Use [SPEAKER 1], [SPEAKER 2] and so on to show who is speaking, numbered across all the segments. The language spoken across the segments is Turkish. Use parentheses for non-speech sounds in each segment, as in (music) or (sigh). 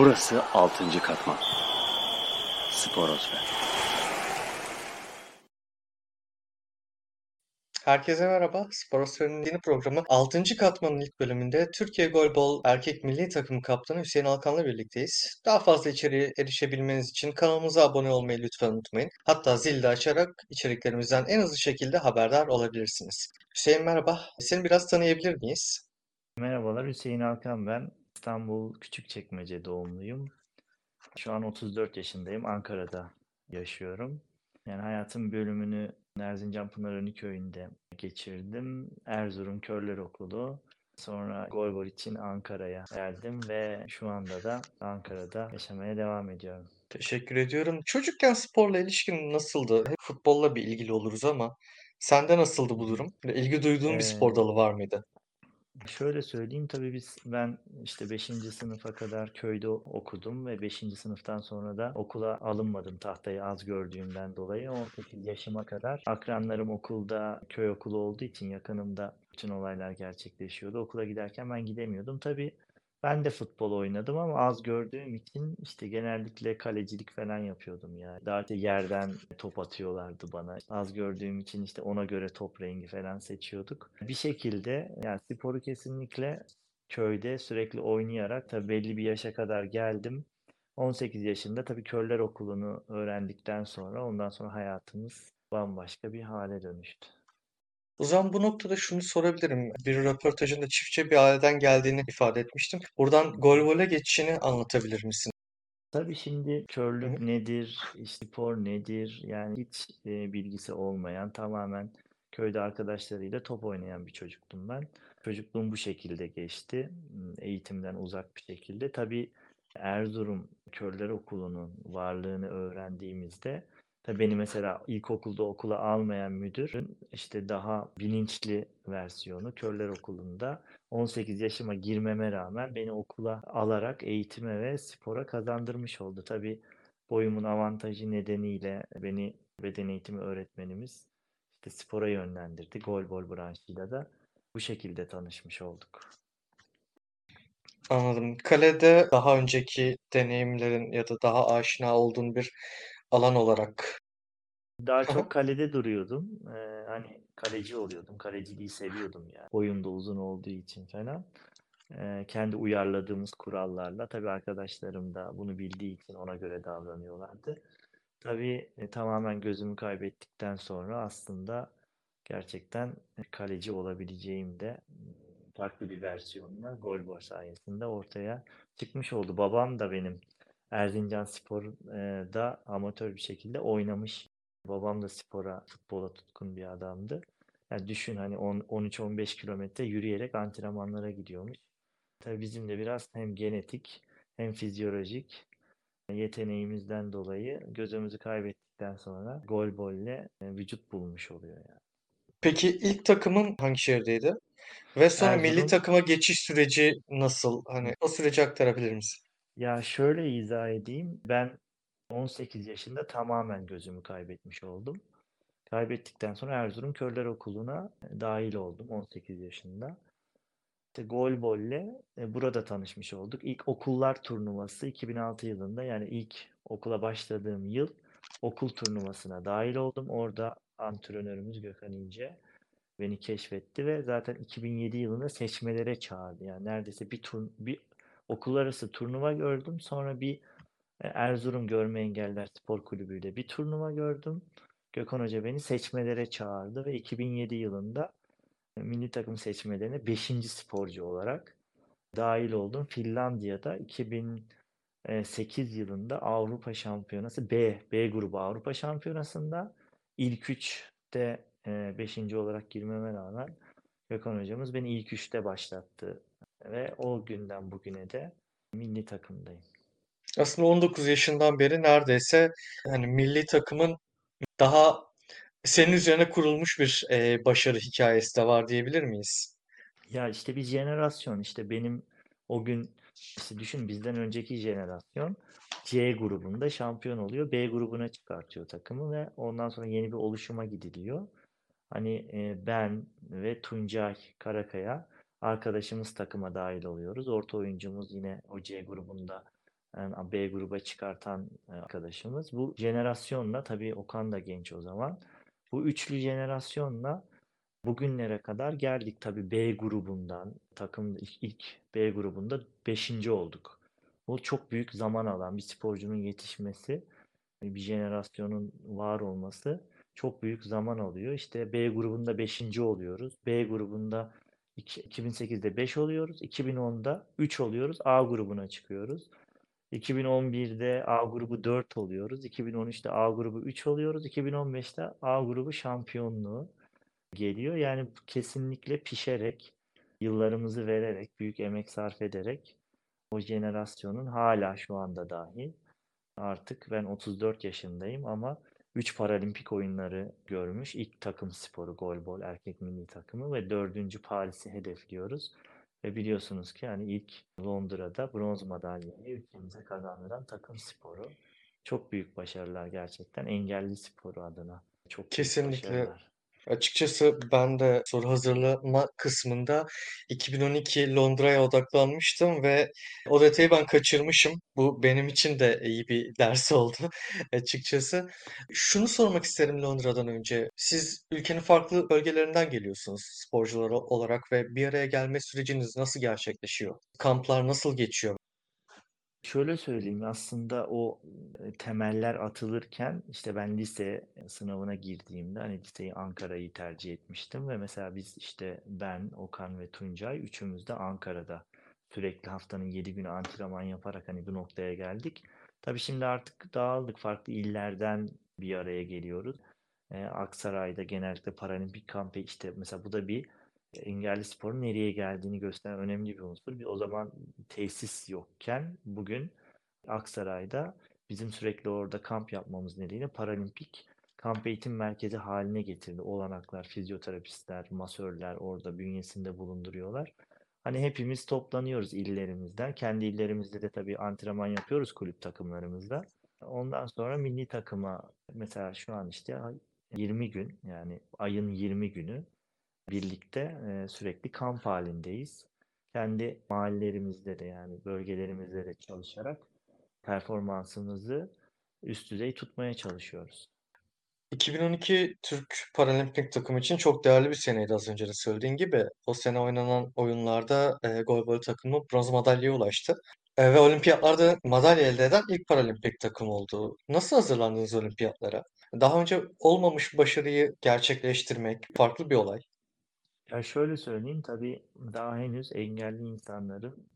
[SPEAKER 1] Burası 6. katman. Sporosfer.
[SPEAKER 2] Herkese merhaba. Sporosfer'in yeni programı 6. katmanın ilk bölümünde Türkiye Golbol Erkek Milli Takımı Kaptanı Hüseyin Alkan'la birlikteyiz. Daha fazla içeriğe erişebilmeniz için kanalımıza abone olmayı lütfen unutmayın. Hatta zil de açarak içeriklerimizden en hızlı şekilde haberdar olabilirsiniz. Hüseyin merhaba. Seni biraz tanıyabilir miyiz?
[SPEAKER 3] Merhabalar Hüseyin Alkan ben. İstanbul Küçükçekmece doğumluyum. Şu an 34 yaşındayım. Ankara'da yaşıyorum. Yani hayatım bölümünü Erzincan Pınar köyünde geçirdim. Erzurum Körler Okulu. Sonra Golbol için Ankara'ya geldim ve şu anda da Ankara'da yaşamaya devam ediyorum.
[SPEAKER 2] Teşekkür ediyorum. Çocukken sporla ilişkin nasıldı? Hep futbolla bir ilgili oluruz ama sende nasıldı bu durum? İlgi duyduğun bir spor
[SPEAKER 3] Ee,
[SPEAKER 2] dalı var mıydı?
[SPEAKER 3] Şöyle söyleyeyim tabii biz ben işte 5. sınıfa kadar köyde okudum ve 5. sınıftan sonra da okula alınmadım tahtayı az gördüğümden dolayı. 18 yaşıma kadar akranlarım okulda köy okulu olduğu için yakınımda bütün olaylar gerçekleşiyordu. Okula giderken ben gidemiyordum. Tabii ben de futbol oynadım ama az gördüğüm için işte genellikle kalecilik falan yapıyordum yani. Daha işte yerden top atıyorlardı bana. Az gördüğüm için işte ona göre top rengi falan seçiyorduk. Bir şekilde yani sporu kesinlikle köyde sürekli oynayarak tabii belli bir yaşa kadar geldim. 18 yaşında tabii Körler Okulu'nu öğrendikten sonra ondan sonra hayatımız bambaşka bir hale dönüştü.
[SPEAKER 2] O zaman bu noktada şunu sorabilirim. Bir röportajında çiftçe bir aileden geldiğini ifade etmiştim. Buradan golvole geçişini anlatabilir misin?
[SPEAKER 3] Tabii şimdi körlük nedir, spor nedir yani hiç e, bilgisi olmayan tamamen köyde arkadaşlarıyla top oynayan bir çocuktum ben. Çocukluğum bu şekilde geçti. m, Eğitimden uzak bir şekilde. Tabii Erzurum Körler Okulu'nun varlığını öğrendiğimizde tabii beni mesela ilkokulda okula almayan müdürün işte daha bilinçli versiyonu Körler Okulu'nda 18 yaşıma girmeme rağmen beni okula alarak eğitime ve spora kazandırmış oldu. Tabii boyumun avantajı nedeniyle beni beden eğitimi öğretmenimiz işte spora yönlendirdi. Golbol branşıyla da bu şekilde tanışmış olduk.
[SPEAKER 2] Anladım. Kalede daha önceki deneyimlerin ya da daha aşina olduğun bir alan olarak.
[SPEAKER 3] Daha çok kalede duruyordum. Ee, hani kaleci oluyordum. Kaleciliği seviyordum yani. Boyum da uzun olduğu için falan. Ee, kendi uyarladığımız kurallarla tabii arkadaşlarım da bunu bildiği için ona göre davranıyorlardı. Tabii e, tamamen gözümü kaybettikten sonra aslında gerçekten kaleci olabileceğim de farklı bir versiyonla Golbol sayesinde ortaya çıkmış oldu. Babam da benim Erzincanspor'da amatör bir şekilde oynamış. Babam da spora, futbola tutkun bir adamdı. Yani düşün hani 10 13-15 kilometre yürüyerek antrenmanlara gidiyormuş. Tabii bizim de biraz hem genetik hem fizyolojik yeteneğimizden dolayı gözümüzü kaybettikten sonra gol bolle vücut bulmuş oluyor yani.
[SPEAKER 2] Peki ilk takımın hangi şehirdeydi? Ve sonra milli
[SPEAKER 3] Erzurum
[SPEAKER 2] takıma geçiş süreci nasıl? Hani o süreci aktarabilir misin?
[SPEAKER 3] Ya şöyle izah edeyim. Ben 18 yaşında tamamen gözümü kaybetmiş oldum. Kaybettikten sonra Erzurum Körler Okulu'na dahil oldum 18 yaşında. İşte Golbol'le e, burada tanışmış olduk. İlk okullar turnuvası 2006 yılında yani ilk okula başladığım yıl okul turnuvasına dahil oldum. Orada antrenörümüz Gökhan İnce beni keşfetti ve zaten 2007 yılında seçmelere çağırdı. Yani neredeyse bir tur bir okul arası turnuva gördüm. Sonra bir e, Erzurum Görme Engeller Spor Kulübü'yle bir turnuva gördüm. Gökhan Hoca beni seçmelere çağırdı ve 2007 yılında e, milli takım seçmelerine 5. sporcu olarak dahil oldum. Finlandiya'da 2008 yılında Avrupa Şampiyonası B, B grubu Avrupa Şampiyonası'nda ilk 3'te 5. olarak girmeme rağmen Gökhan hocamız beni ilk 3'te başlattı ve o günden bugüne de milli takımdayım.
[SPEAKER 2] Aslında 19 yaşından beri neredeyse hani milli takımın daha senin üzerine kurulmuş bir e, başarı hikayesi de var diyebilir miyiz?
[SPEAKER 3] Ya işte bir jenerasyon işte benim o gün işte düşün bizden önceki jenerasyon C grubunda şampiyon oluyor. B grubuna çıkartıyor takımı ve ondan sonra yeni bir oluşuma gidiliyor. Hani e, ben ve Tuncay Karakaya arkadaşımız takıma dahil oluyoruz. Orta oyuncumuz yine o C grubunda yani B gruba çıkartan arkadaşımız. Bu jenerasyonla tabii Okan da genç o zaman. Bu üçlü jenerasyonla bugünlere kadar geldik. Tabii B grubundan takım ilk B grubunda 5. olduk. Bu çok büyük zaman alan bir sporcunun yetişmesi, bir jenerasyonun var olması çok büyük zaman alıyor. İşte B grubunda 5. oluyoruz. B grubunda 2008'de 5 oluyoruz. 2010'da 3 oluyoruz. A grubuna çıkıyoruz. 2011'de A grubu 4 oluyoruz. 2013'te A grubu 3 oluyoruz. 2015'te A grubu şampiyonluğu geliyor. Yani kesinlikle pişerek, yıllarımızı vererek, büyük emek sarf ederek o jenerasyonun hala şu anda dahi artık ben 34 yaşındayım ama 3 paralimpik oyunları görmüş. ilk takım sporu golbol erkek milli takımı ve 4. Paris'i hedefliyoruz. Ve biliyorsunuz ki yani ilk Londra'da bronz madalyayı ülkemize kazandıran takım sporu. Çok büyük başarılar gerçekten engelli sporu adına. Çok
[SPEAKER 2] Kesinlikle. Açıkçası ben de soru hazırlama kısmında 2012 Londra'ya odaklanmıştım ve o detayı ben kaçırmışım. Bu benim için de iyi bir (laughs) ders oldu açıkçası. Şunu sormak isterim Londra'dan önce. Siz ülkenin farklı bölgelerinden geliyorsunuz sporcular olarak ve bir araya gelme süreciniz nasıl gerçekleşiyor? Kamplar nasıl geçiyor?
[SPEAKER 3] Şöyle söyleyeyim aslında o temeller atılırken işte ben lise sınavına girdiğimde hani liseyi Ankara'yı tercih etmiştim ve mesela biz işte ben, Okan ve Tuncay üçümüz de Ankara'da sürekli haftanın 7 günü antrenman yaparak hani bu noktaya geldik. Tabii şimdi artık dağıldık farklı illerden bir araya geliyoruz. Ee, Aksaray'da genellikle paralimpik kampı işte mesela bu da bir engelli sporun nereye geldiğini gösteren önemli bir unsur. Bir, o zaman tesis yokken bugün Aksaray'da bizim sürekli orada kamp yapmamız nedeniyle paralimpik kamp eğitim merkezi haline getirdi. Olanaklar, fizyoterapistler, masörler orada bünyesinde bulunduruyorlar. Hani hepimiz toplanıyoruz illerimizden. Kendi illerimizde de tabii antrenman yapıyoruz kulüp takımlarımızda. Ondan sonra milli takıma mesela şu an işte 20 gün yani ayın 20 günü birlikte e, sürekli kamp halindeyiz. Kendi mahallelerimizde de yani bölgelerimizde de çalışarak performansımızı üst düzey tutmaya çalışıyoruz.
[SPEAKER 2] 2012 Türk Paralimpik takımı için çok değerli bir seneydi az önce de söylediğin gibi. O sene oynanan oyunlarda e, golbol takımı bronz madalyaya ulaştı. E, ve olimpiyatlarda madalya elde eden ilk paralimpik takım oldu. Nasıl hazırlandınız olimpiyatlara? Daha önce olmamış başarıyı gerçekleştirmek farklı bir olay.
[SPEAKER 3] Ya şöyle söyleyeyim tabii daha henüz engelli insanların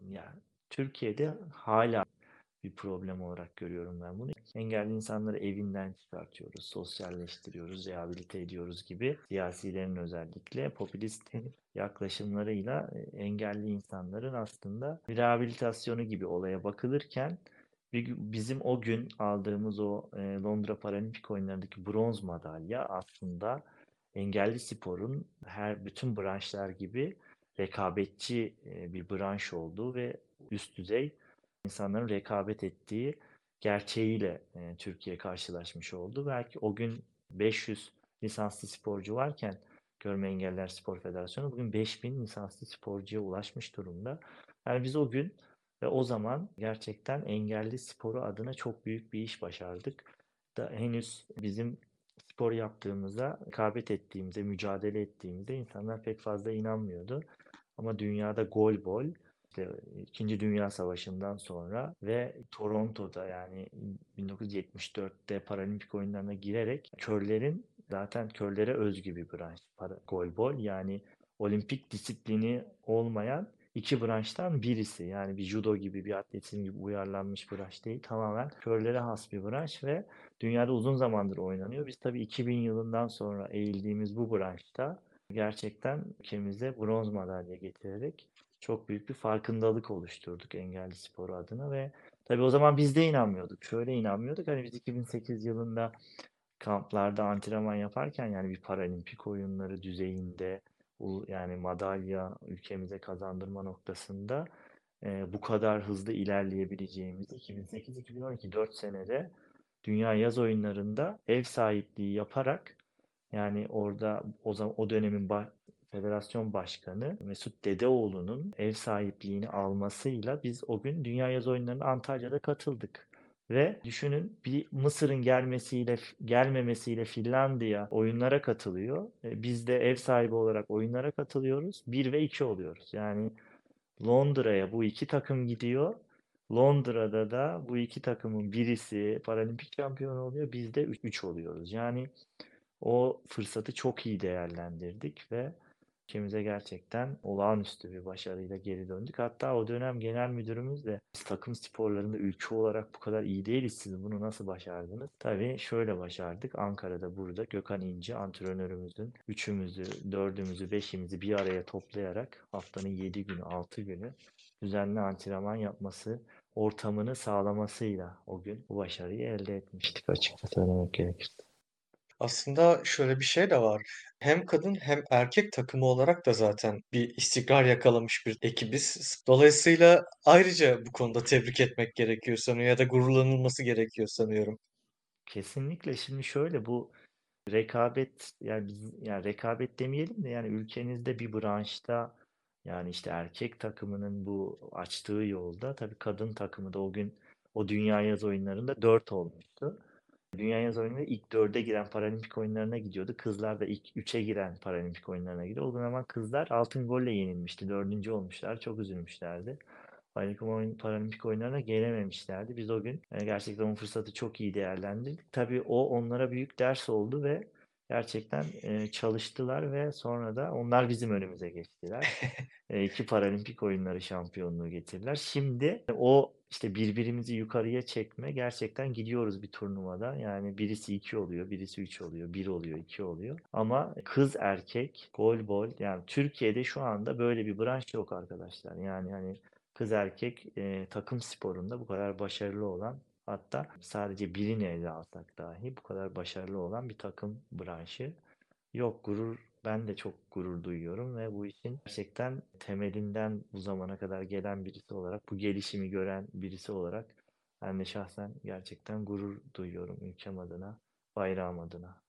[SPEAKER 3] ya Türkiye'de hala bir problem olarak görüyorum ben bunu. Engelli insanları evinden çıkartıyoruz, sosyalleştiriyoruz, rehabilite ediyoruz gibi siyasilerin özellikle popülist (laughs) yaklaşımlarıyla e, engelli insanların aslında rehabilitasyonu gibi olaya bakılırken bizim o gün aldığımız o e, Londra Paralimpik oyunlarındaki bronz madalya aslında engelli sporun her bütün branşlar gibi rekabetçi e, bir branş olduğu ve üst düzey insanların rekabet ettiği gerçeğiyle e, Türkiye karşılaşmış oldu. Belki o gün 500 lisanslı sporcu varken Görme Engeller Spor Federasyonu bugün 5000 lisanslı sporcuya ulaşmış durumda. Yani biz o gün ve o zaman gerçekten engelli sporu adına çok büyük bir iş başardık. Da henüz bizim spor yaptığımızda, rekabet ettiğimizde, mücadele ettiğimizde insanlar pek fazla inanmıyordu. Ama dünyada gol bol işte İkinci Dünya Savaşı'ndan sonra ve Toronto'da yani 1974'te Paralimpik oyunlarına girerek körlerin zaten körlere özgü bir branş golbol yani olimpik disiplini olmayan iki branştan birisi. Yani bir judo gibi bir atletizm gibi uyarlanmış branş değil. Tamamen körlere has bir branş ve dünyada uzun zamandır oynanıyor. Biz tabii 2000 yılından sonra eğildiğimiz bu branşta gerçekten ülkemize bronz madalya getirerek çok büyük bir farkındalık oluşturduk engelli sporu adına ve tabii o zaman biz de inanmıyorduk. Şöyle inanmıyorduk. Hani biz 2008 yılında kamplarda antrenman yaparken yani bir paralimpik oyunları düzeyinde yani madalya ülkemize kazandırma noktasında e, bu kadar hızlı ilerleyebileceğimizi 2008-2012 4 senede Dünya Yaz Oyunlarında ev sahipliği yaparak yani orada o zaman o dönemin Federasyon Başkanı Mesut Dedeoğlu'nun ev sahipliğini almasıyla biz o gün Dünya Yaz Oyunları'na Antalya'da katıldık. Ve düşünün bir Mısır'ın gelmesiyle gelmemesiyle Finlandiya oyunlara katılıyor. E, Biz de ev sahibi olarak oyunlara katılıyoruz. 1 ve 2 oluyoruz. Yani Londra'ya bu iki takım gidiyor. Londra'da da bu iki takımın birisi paralimpik şampiyon oluyor. Biz de 3 oluyoruz. Yani o fırsatı çok iyi değerlendirdik ve ülkemize gerçekten olağanüstü bir başarıyla geri döndük. Hatta o dönem genel müdürümüz de takım sporlarında ülke olarak bu kadar iyi değiliz siz bunu nasıl başardınız? Tabii şöyle başardık. Ankara'da burada Gökhan İnci antrenörümüzün üçümüzü, dördümüzü, beşimizi bir araya toplayarak haftanın yedi günü, altı günü düzenli antrenman yapması, ortamını sağlamasıyla o gün bu başarıyı elde etmiştik açıkça söylemek gerekirse.
[SPEAKER 2] Aslında şöyle bir şey de var. Hem kadın hem erkek takımı olarak da zaten bir istikrar yakalamış bir ekibiz. Dolayısıyla ayrıca bu konuda tebrik etmek gerekiyor sanıyorum ya da gururlanılması gerekiyor sanıyorum.
[SPEAKER 3] Kesinlikle. Şimdi şöyle bu rekabet yani biz yani rekabet demeyelim de yani ülkenizde bir branşta yani işte erkek takımının bu açtığı yolda tabii kadın takımı da o gün o Dünya Yaz Oyunları'nda 4 olmuştu. Dünya Yaz Oyunları ilk 4'e giren Paralimpik oyunlarına gidiyordu. Kızlar da ilk 3'e giren Paralimpik oyunlarına gidiyor. O zaman kızlar altın golle yenilmişti. Dördüncü olmuşlar. Çok üzülmüşlerdi. Paralimpik, oyun, Paralimpik oyunlarına gelememişlerdi. Biz o gün yani gerçekten o fırsatı çok iyi değerlendirdik. Tabii o onlara büyük ders oldu ve gerçekten e, çalıştılar ve sonra da onlar bizim önümüze geçtiler. (laughs) E, iki Paralimpik oyunları şampiyonluğu getirdiler. Şimdi o işte birbirimizi yukarıya çekme gerçekten gidiyoruz bir turnuvada. Yani birisi iki oluyor, birisi üç oluyor, bir oluyor, iki oluyor. Ama kız erkek, gol bol yani Türkiye'de şu anda böyle bir branş yok arkadaşlar. Yani hani kız erkek e, takım sporunda bu kadar başarılı olan hatta sadece birini ele alsak dahi bu kadar başarılı olan bir takım branşı yok. Gurur ben de çok gurur duyuyorum ve bu işin gerçekten temelinden bu zamana kadar gelen birisi olarak, bu gelişimi gören birisi olarak ben de şahsen gerçekten gurur duyuyorum ülkem adına, bayrağım adına.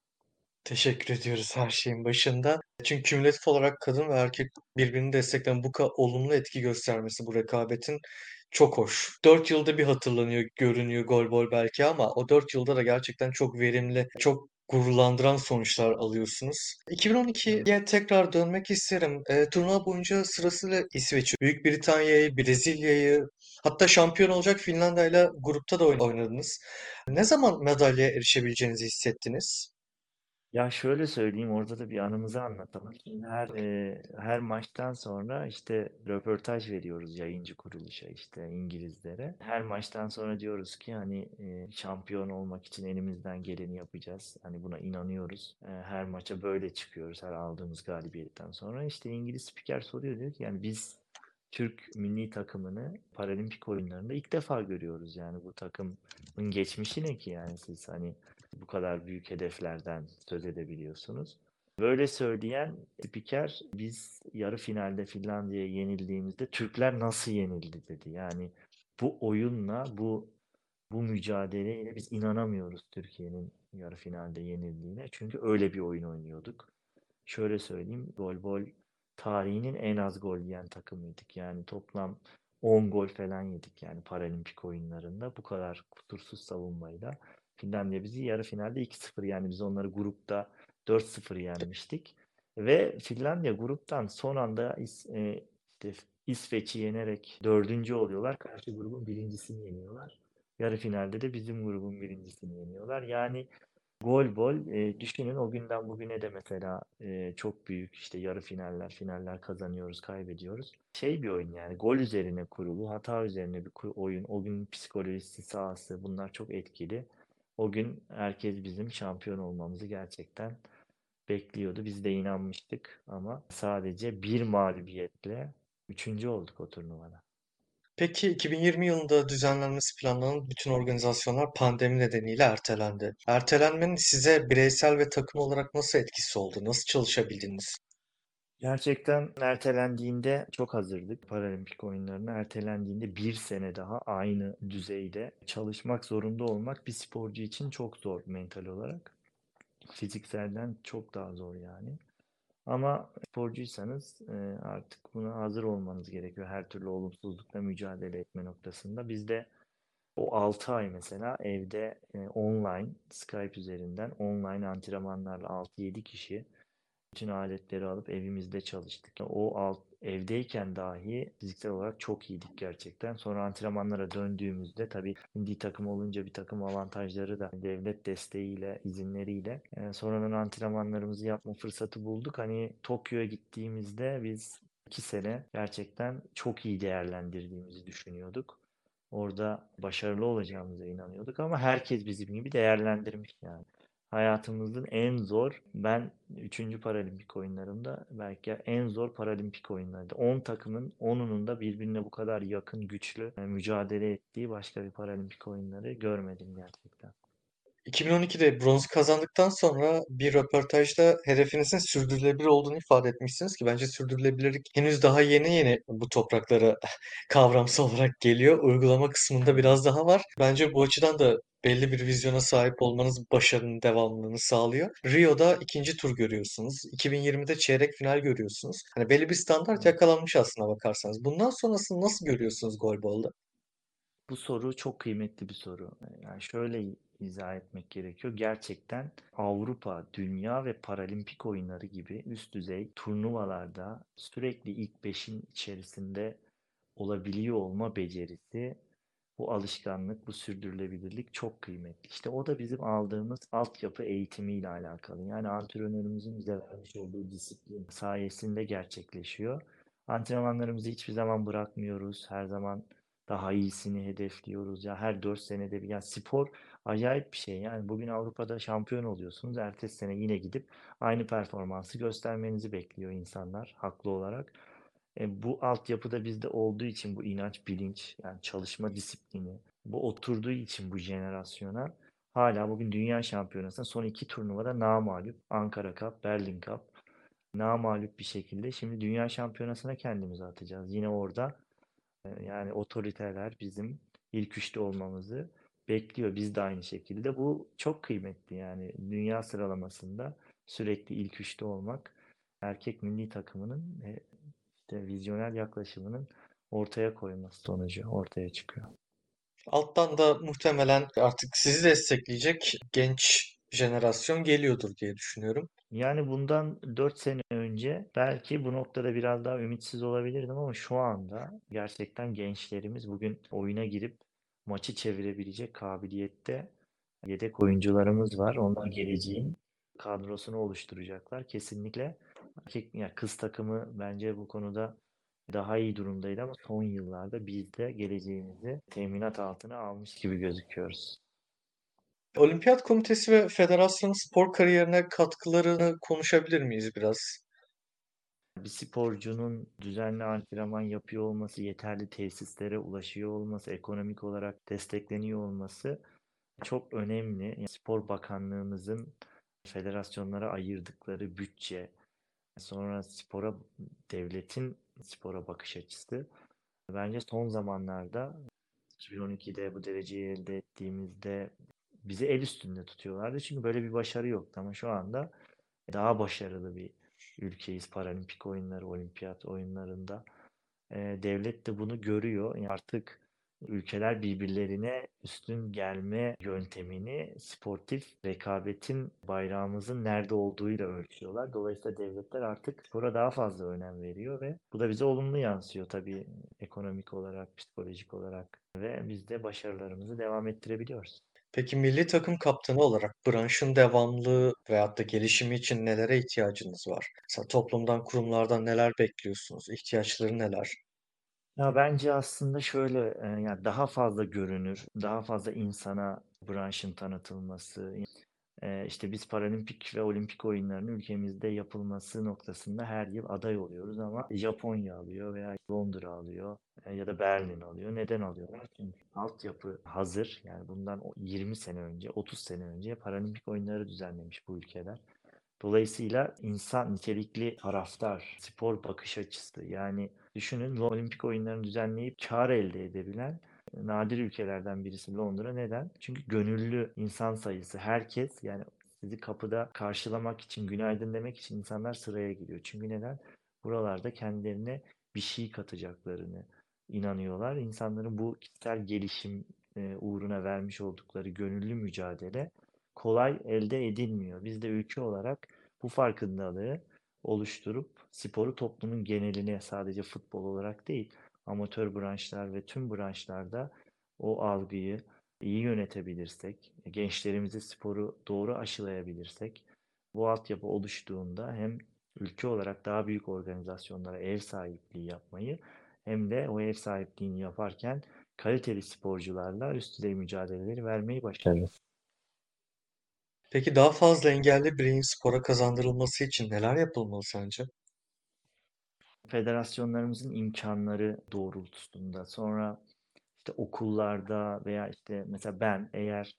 [SPEAKER 2] Teşekkür ediyoruz her şeyin başında. Çünkü kümülatif olarak kadın ve erkek birbirini destekleyen bu kadar olumlu etki göstermesi bu rekabetin çok hoş. 4 yılda bir hatırlanıyor, görünüyor gol bol belki ama o 4 yılda da gerçekten çok verimli, çok gururlandıran sonuçlar alıyorsunuz. 2012'ye tekrar dönmek isterim. E, turnuva boyunca sırasıyla İsveç'i, Büyük Britanya'yı, Brezilya'yı, hatta şampiyon olacak Finlandiya'yla grupta da oynadınız. Ne zaman madalyaya erişebileceğinizi hissettiniz?
[SPEAKER 3] Ya şöyle söyleyeyim orada da bir anımızı anlatalım. Her e, her maçtan sonra işte röportaj veriyoruz yayıncı kuruluşa işte İngilizlere. Her maçtan sonra diyoruz ki hani e, şampiyon olmak için elimizden geleni yapacağız. Hani buna inanıyoruz. E, her maça böyle çıkıyoruz her aldığımız galibiyetten sonra. İşte İngiliz spiker soruyor diyor ki yani biz Türk milli takımını Paralimpik oyunlarında ilk defa görüyoruz. Yani bu takımın geçmişi ne ki yani siz hani bu kadar büyük hedeflerden söz edebiliyorsunuz. Böyle söyleyen spiker biz yarı finalde Finlandiya'ya yenildiğimizde Türkler nasıl yenildi dedi. Yani bu oyunla bu bu mücadeleyle biz inanamıyoruz Türkiye'nin yarı finalde yenildiğine. Çünkü öyle bir oyun oynuyorduk. Şöyle söyleyeyim, gol bol tarihinin en az gol yiyen takımıydık. Yani toplam 10 gol falan yedik yani Paralimpik oyunlarında bu kadar kusursuz savunmayla. Finlandiya bizi yarı finalde 2-0 yani biz onları grupta 4-0 yenmiştik. Ve Finlandiya gruptan son anda İs- e, işte İsveç'i yenerek dördüncü oluyorlar. Karşı grubun birincisini yeniyorlar. Yarı finalde de bizim grubun birincisini yeniyorlar. Yani Gol bol e, düşünün o günden bugüne de mesela e, çok büyük işte yarı finaller, finaller kazanıyoruz, kaybediyoruz. Şey bir oyun yani gol üzerine kurulu, hata üzerine bir oyun. O gün psikolojisi, sahası bunlar çok etkili. O gün herkes bizim şampiyon olmamızı gerçekten bekliyordu. Biz de inanmıştık ama sadece bir mağlubiyetle üçüncü olduk o turnuvada.
[SPEAKER 2] Peki 2020 yılında düzenlenmesi planlanan bütün organizasyonlar pandemi nedeniyle ertelendi. Ertelenmenin size bireysel ve takım olarak nasıl etkisi oldu? Nasıl çalışabildiniz?
[SPEAKER 3] Gerçekten ertelendiğinde çok hazırdık. Paralimpik oyunlarına ertelendiğinde bir sene daha aynı düzeyde çalışmak zorunda olmak bir sporcu için çok zor mental olarak. Fizikselden çok daha zor yani. Ama sporcuysanız e, artık buna hazır olmanız gerekiyor. Her türlü olumsuzlukla mücadele etme noktasında. Biz de o 6 ay mesela evde e, online, Skype üzerinden online antrenmanlarla 6-7 kişi bütün aletleri alıp evimizde çalıştık. O alt, evdeyken dahi fiziksel olarak çok iyiydik gerçekten. Sonra antrenmanlara döndüğümüzde tabii milli takım olunca bir takım avantajları da devlet desteğiyle, izinleriyle e, sonradan antrenmanlarımızı yapma fırsatı bulduk. Hani Tokyo'ya gittiğimizde biz iki sene gerçekten çok iyi değerlendirdiğimizi düşünüyorduk. Orada başarılı olacağımıza inanıyorduk ama herkes bizim gibi değerlendirmiş yani. Hayatımızın en zor, ben 3. Paralimpik oyunlarımda belki en zor paralimpik oyunlarıydı. 10 takımın 10'unun da birbirine bu kadar yakın, güçlü e, mücadele ettiği başka bir paralimpik oyunları görmedim gerçekten.
[SPEAKER 2] 2012'de bronz kazandıktan sonra bir röportajda hedefinizin sürdürülebilir olduğunu ifade etmişsiniz ki bence sürdürülebilirlik henüz daha yeni yeni bu topraklara (laughs) kavramsal olarak geliyor. Uygulama kısmında biraz daha var. Bence bu açıdan da belli bir vizyona sahip olmanız başarının devamlılığını sağlıyor. Rio'da ikinci tur görüyorsunuz. 2020'de çeyrek final görüyorsunuz. Hani belli bir standart yakalanmış aslına bakarsanız. Bundan sonrasını nasıl görüyorsunuz golbolda?
[SPEAKER 3] Bu soru çok kıymetli bir soru. Yani şöyle izah etmek gerekiyor. Gerçekten Avrupa, Dünya ve Paralimpik oyunları gibi üst düzey turnuvalarda sürekli ilk 5'in içerisinde olabiliyor olma becerisi, bu alışkanlık, bu sürdürülebilirlik çok kıymetli. İşte o da bizim aldığımız altyapı eğitimiyle alakalı. Yani antrenörümüzün bize vermiş olduğu disiplin sayesinde gerçekleşiyor. Antrenmanlarımızı hiçbir zaman bırakmıyoruz. Her zaman daha iyisini hedefliyoruz. Ya her 4 senede bir. Yani spor acayip bir şey. Yani bugün Avrupa'da şampiyon oluyorsunuz. Ertesi sene yine gidip aynı performansı göstermenizi bekliyor insanlar haklı olarak. E, bu altyapıda bizde olduğu için bu inanç, bilinç, yani çalışma disiplini, bu oturduğu için bu jenerasyona hala bugün dünya şampiyonasında son iki turnuvada namağlup Ankara Cup, Berlin Cup namağlup bir şekilde şimdi dünya şampiyonasına kendimizi atacağız. Yine orada e, yani otoriteler bizim ilk üçte olmamızı bekliyor. Biz de aynı şekilde. Bu çok kıymetli yani dünya sıralamasında sürekli ilk üçte olmak erkek milli takımının e, işte vizyoner yaklaşımının ortaya koyması sonucu ortaya çıkıyor.
[SPEAKER 2] Alttan da muhtemelen artık sizi destekleyecek genç jenerasyon geliyordur diye düşünüyorum.
[SPEAKER 3] Yani bundan 4 sene önce belki bu noktada biraz daha ümitsiz olabilirdim ama şu anda gerçekten gençlerimiz bugün oyuna girip maçı çevirebilecek kabiliyette yedek oyuncularımız var. Onlar geleceğin kadrosunu oluşturacaklar. Kesinlikle erkek yani kız takımı bence bu konuda daha iyi durumdaydı ama son yıllarda biz de geleceğimizi teminat altına almış gibi gözüküyoruz.
[SPEAKER 2] Olimpiyat Komitesi ve federasyonun spor kariyerine katkılarını konuşabilir miyiz biraz?
[SPEAKER 3] Bir sporcunun düzenli antrenman yapıyor olması, yeterli tesislere ulaşıyor olması, ekonomik olarak destekleniyor olması çok önemli. Yani Spor Bakanlığımızın federasyonlara ayırdıkları bütçe, sonra spora devletin spora bakış açısı bence son zamanlarda 2012'de bu dereceyi elde ettiğimizde bizi el üstünde tutuyorlardı. Çünkü böyle bir başarı yoktu ama şu anda daha başarılı bir ülkeyiz paralimpik oyunları, olimpiyat oyunlarında. Devlet de bunu görüyor. Yani artık ülkeler birbirlerine üstün gelme yöntemini sportif rekabetin bayrağımızın nerede olduğuyla ölçüyorlar. Dolayısıyla devletler artık spora daha fazla önem veriyor ve bu da bize olumlu yansıyor tabii ekonomik olarak, psikolojik olarak ve biz de başarılarımızı devam ettirebiliyoruz.
[SPEAKER 2] Peki milli takım kaptanı olarak branşın devamlılığı veyahut da gelişimi için nelere ihtiyacınız var? Mesela toplumdan, kurumlardan neler bekliyorsunuz? İhtiyaçları neler?
[SPEAKER 3] Ya bence aslında şöyle yani daha fazla görünür, daha fazla insana branşın tanıtılması, e, işte biz paralimpik ve olimpik oyunların ülkemizde yapılması noktasında her yıl aday oluyoruz ama Japonya alıyor veya Londra alıyor ya da Berlin alıyor. Neden alıyorlar? Çünkü altyapı hazır. Yani bundan 20 sene önce, 30 sene önce paralimpik oyunları düzenlemiş bu ülkeler. Dolayısıyla insan nitelikli taraftar, spor bakış açısı yani düşünün olimpik oyunlarını düzenleyip kar elde edebilen nadir ülkelerden birisi Londra. Neden? Çünkü gönüllü insan sayısı herkes yani Sizi kapıda karşılamak için, günaydın demek için insanlar sıraya giriyor. Çünkü neden? Buralarda kendilerine bir şey katacaklarını inanıyorlar. İnsanların bu kişisel gelişim e, uğruna vermiş oldukları gönüllü mücadele kolay elde edilmiyor. Biz de ülke olarak bu farkındalığı oluşturup sporu toplumun geneline sadece futbol olarak değil, amatör branşlar ve tüm branşlarda o algıyı iyi yönetebilirsek, gençlerimize sporu doğru aşılayabilirsek, bu altyapı oluştuğunda hem ülke olarak daha büyük organizasyonlara ev sahipliği yapmayı hem de o ev sahipliğini yaparken kaliteli sporcularla üst düzey mücadeleleri vermeyi başarırız.
[SPEAKER 2] Peki daha fazla engelli bireyin spora kazandırılması için neler yapılmalı sence?
[SPEAKER 3] Federasyonlarımızın imkanları doğrultusunda sonra işte okullarda veya işte mesela ben eğer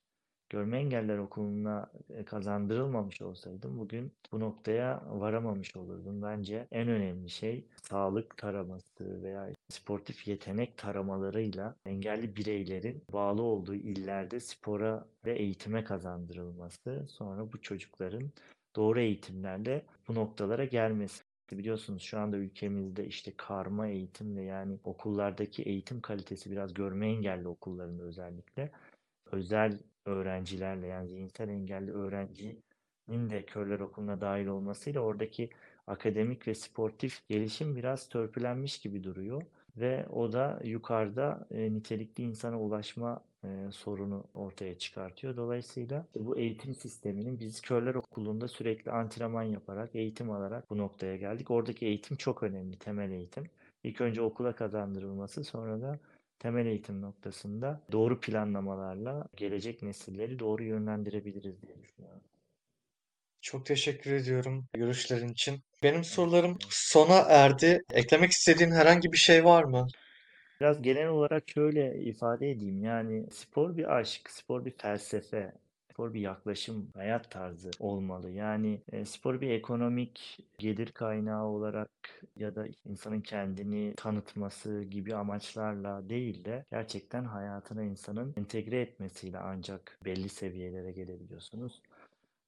[SPEAKER 3] Görme Engelliler Okulu'na e, kazandırılmamış olsaydım bugün bu noktaya varamamış olurdum. Bence en önemli şey sağlık taraması veya sportif yetenek taramalarıyla engelli bireylerin bağlı olduğu illerde spora ve eğitime kazandırılması. Sonra bu çocukların doğru eğitimlerle bu noktalara gelmesi. Biliyorsunuz şu anda ülkemizde işte karma eğitimle yani okullardaki eğitim kalitesi biraz görme engelli okullarında özellikle özel öğrencilerle yani zihinsel engelli öğrencinin de körler okuluna dahil olmasıyla oradaki akademik ve sportif gelişim biraz törpülenmiş gibi duruyor. Ve o da yukarıda e, nitelikli insana ulaşma e, sorunu ortaya çıkartıyor. Dolayısıyla bu eğitim sisteminin biz körler okulunda sürekli antrenman yaparak, eğitim alarak bu noktaya geldik. Oradaki eğitim çok önemli, temel eğitim. İlk önce okula kazandırılması, sonra da temel eğitim noktasında doğru planlamalarla gelecek nesilleri doğru yönlendirebiliriz diye düşünüyorum.
[SPEAKER 2] Çok teşekkür ediyorum görüşlerin için. Benim sorularım sona erdi. Eklemek istediğin herhangi bir şey var mı?
[SPEAKER 3] Biraz genel olarak şöyle ifade edeyim. Yani spor bir aşk, spor bir felsefe, spor bir yaklaşım, hayat tarzı olmalı. Yani e, spor bir ekonomik gelir kaynağı olarak ya da insanın kendini tanıtması gibi amaçlarla değil de gerçekten hayatına insanın entegre etmesiyle ancak belli seviyelere gelebiliyorsunuz.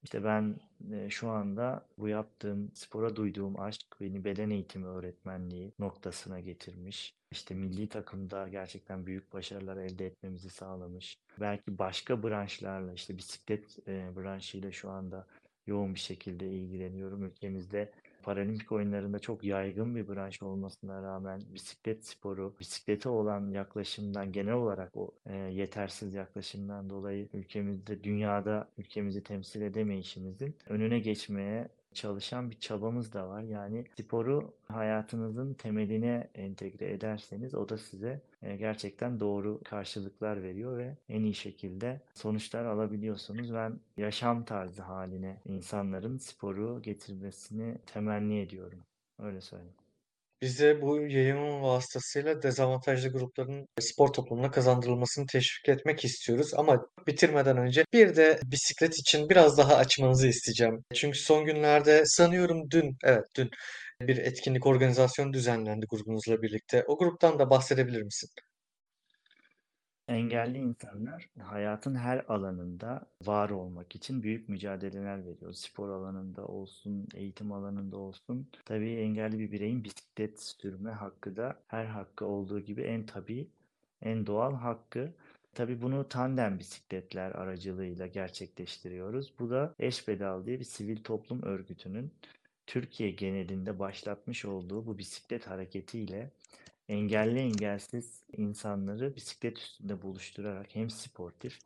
[SPEAKER 3] İşte ben e, şu anda bu yaptığım spora duyduğum aşk beni beden eğitimi öğretmenliği noktasına getirmiş. İşte milli takımda gerçekten büyük başarılar elde etmemizi sağlamış. Belki başka branşlarla işte bisiklet e, branşıyla şu anda yoğun bir şekilde ilgileniyorum. Ülkemizde Paralimpik oyunlarında çok yaygın bir branş olmasına rağmen bisiklet sporu, bisiklete olan yaklaşımdan genel olarak o e, yetersiz yaklaşımdan dolayı ülkemizde, dünyada ülkemizi temsil edemeyişimizin önüne geçmeye çalışan bir çabamız da var. Yani sporu hayatınızın temeline entegre ederseniz o da size e, gerçekten doğru karşılıklar veriyor ve en iyi şekilde sonuçlar alabiliyorsunuz. Ben yaşam tarzı haline insanların sporu getirmesini temenni ediyorum. Öyle söyleyeyim.
[SPEAKER 2] Biz de bu yayın vasıtasıyla dezavantajlı grupların spor toplumuna kazandırılmasını teşvik etmek istiyoruz. Ama bitirmeden önce bir de bisiklet için biraz daha açmanızı isteyeceğim. Çünkü son günlerde sanıyorum dün, evet dün bir etkinlik organizasyonu düzenlendi grubunuzla birlikte. O gruptan da bahsedebilir misin?
[SPEAKER 3] Engelli insanlar hayatın her alanında var olmak için büyük mücadeleler veriyor. Spor alanında olsun, eğitim alanında olsun. Tabii engelli bir bireyin bisiklet sürme hakkı da her hakkı olduğu gibi en tabii, en doğal hakkı. Tabii bunu tandem bisikletler aracılığıyla gerçekleştiriyoruz. Bu da Eş Pedal diye bir sivil toplum örgütünün Türkiye genelinde başlatmış olduğu bu bisiklet hareketiyle engelli engelsiz insanları bisiklet üstünde buluşturarak hem sportif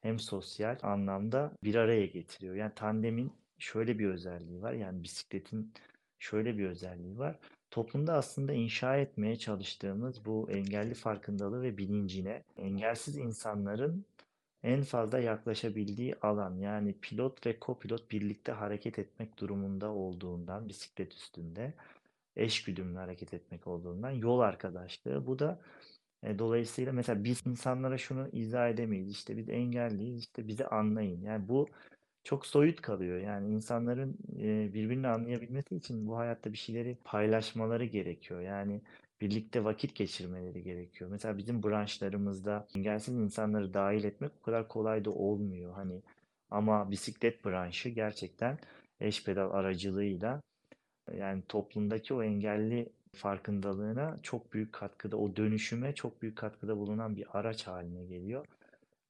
[SPEAKER 3] hem sosyal anlamda bir araya getiriyor. Yani tandemin şöyle bir özelliği var. Yani bisikletin şöyle bir özelliği var. Toplumda aslında inşa etmeye çalıştığımız bu engelli farkındalığı ve bilincine engelsiz insanların en fazla yaklaşabildiği alan yani pilot ve kopilot birlikte hareket etmek durumunda olduğundan bisiklet üstünde eşgüdümlü hareket etmek olduğundan yol arkadaşlığı. Bu da e, dolayısıyla mesela biz insanlara şunu izah edemeyiz. İşte biz engelliyiz, işte bizi anlayın. Yani bu çok soyut kalıyor. Yani insanların e, birbirini anlayabilmesi için bu hayatta bir şeyleri paylaşmaları gerekiyor. Yani birlikte vakit geçirmeleri gerekiyor. Mesela bizim branşlarımızda engelsiz insanları dahil etmek o kadar kolay da olmuyor. Hani Ama bisiklet branşı gerçekten eş pedal aracılığıyla yani toplumdaki o engelli farkındalığına çok büyük katkıda, o dönüşüme çok büyük katkıda bulunan bir araç haline geliyor.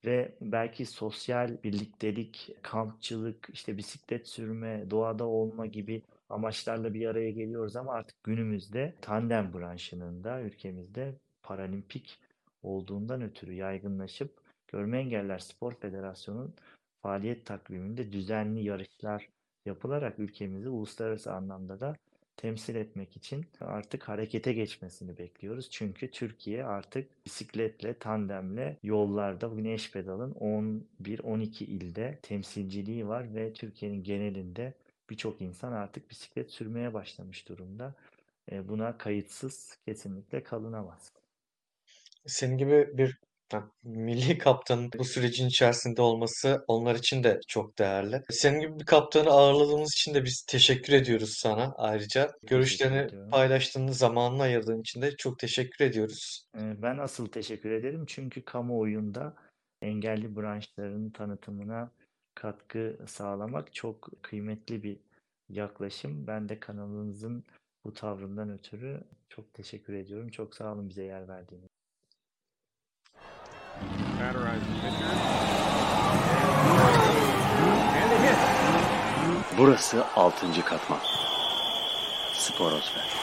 [SPEAKER 3] Ve belki sosyal birliktelik, kampçılık, işte bisiklet sürme, doğada olma gibi amaçlarla bir araya geliyoruz ama artık günümüzde tandem branşının da ülkemizde paralimpik olduğundan ötürü yaygınlaşıp Görme Engeller Spor Federasyonu'nun faaliyet takviminde düzenli yarışlar yapılarak ülkemizi uluslararası anlamda da temsil etmek için artık harekete geçmesini bekliyoruz. Çünkü Türkiye artık bisikletle, tandemle yollarda bugün eş pedalın 11-12 ilde temsilciliği var ve Türkiye'nin genelinde birçok insan artık bisiklet sürmeye başlamış durumda. E, Buna kayıtsız kesinlikle kalınamaz.
[SPEAKER 2] Senin gibi bir milli (laughs) kaptanın bu sürecin içerisinde olması onlar için de çok değerli. Senin gibi bir kaptanı ağırladığımız için de biz teşekkür ediyoruz sana ayrıca. Görüşlerini paylaştığın, zamanını ayırdığın için de çok teşekkür ediyoruz.
[SPEAKER 3] E, Ben asıl teşekkür ederim çünkü kamuoyunda engelli branşların tanıtımına katkı sağlamak çok kıymetli bir yaklaşım. Ben de kanalınızın bu tavrından ötürü çok teşekkür ediyorum. Çok sağ olun bize yer verdiğiniz.
[SPEAKER 4] Burası 6. katman. Sporosfer.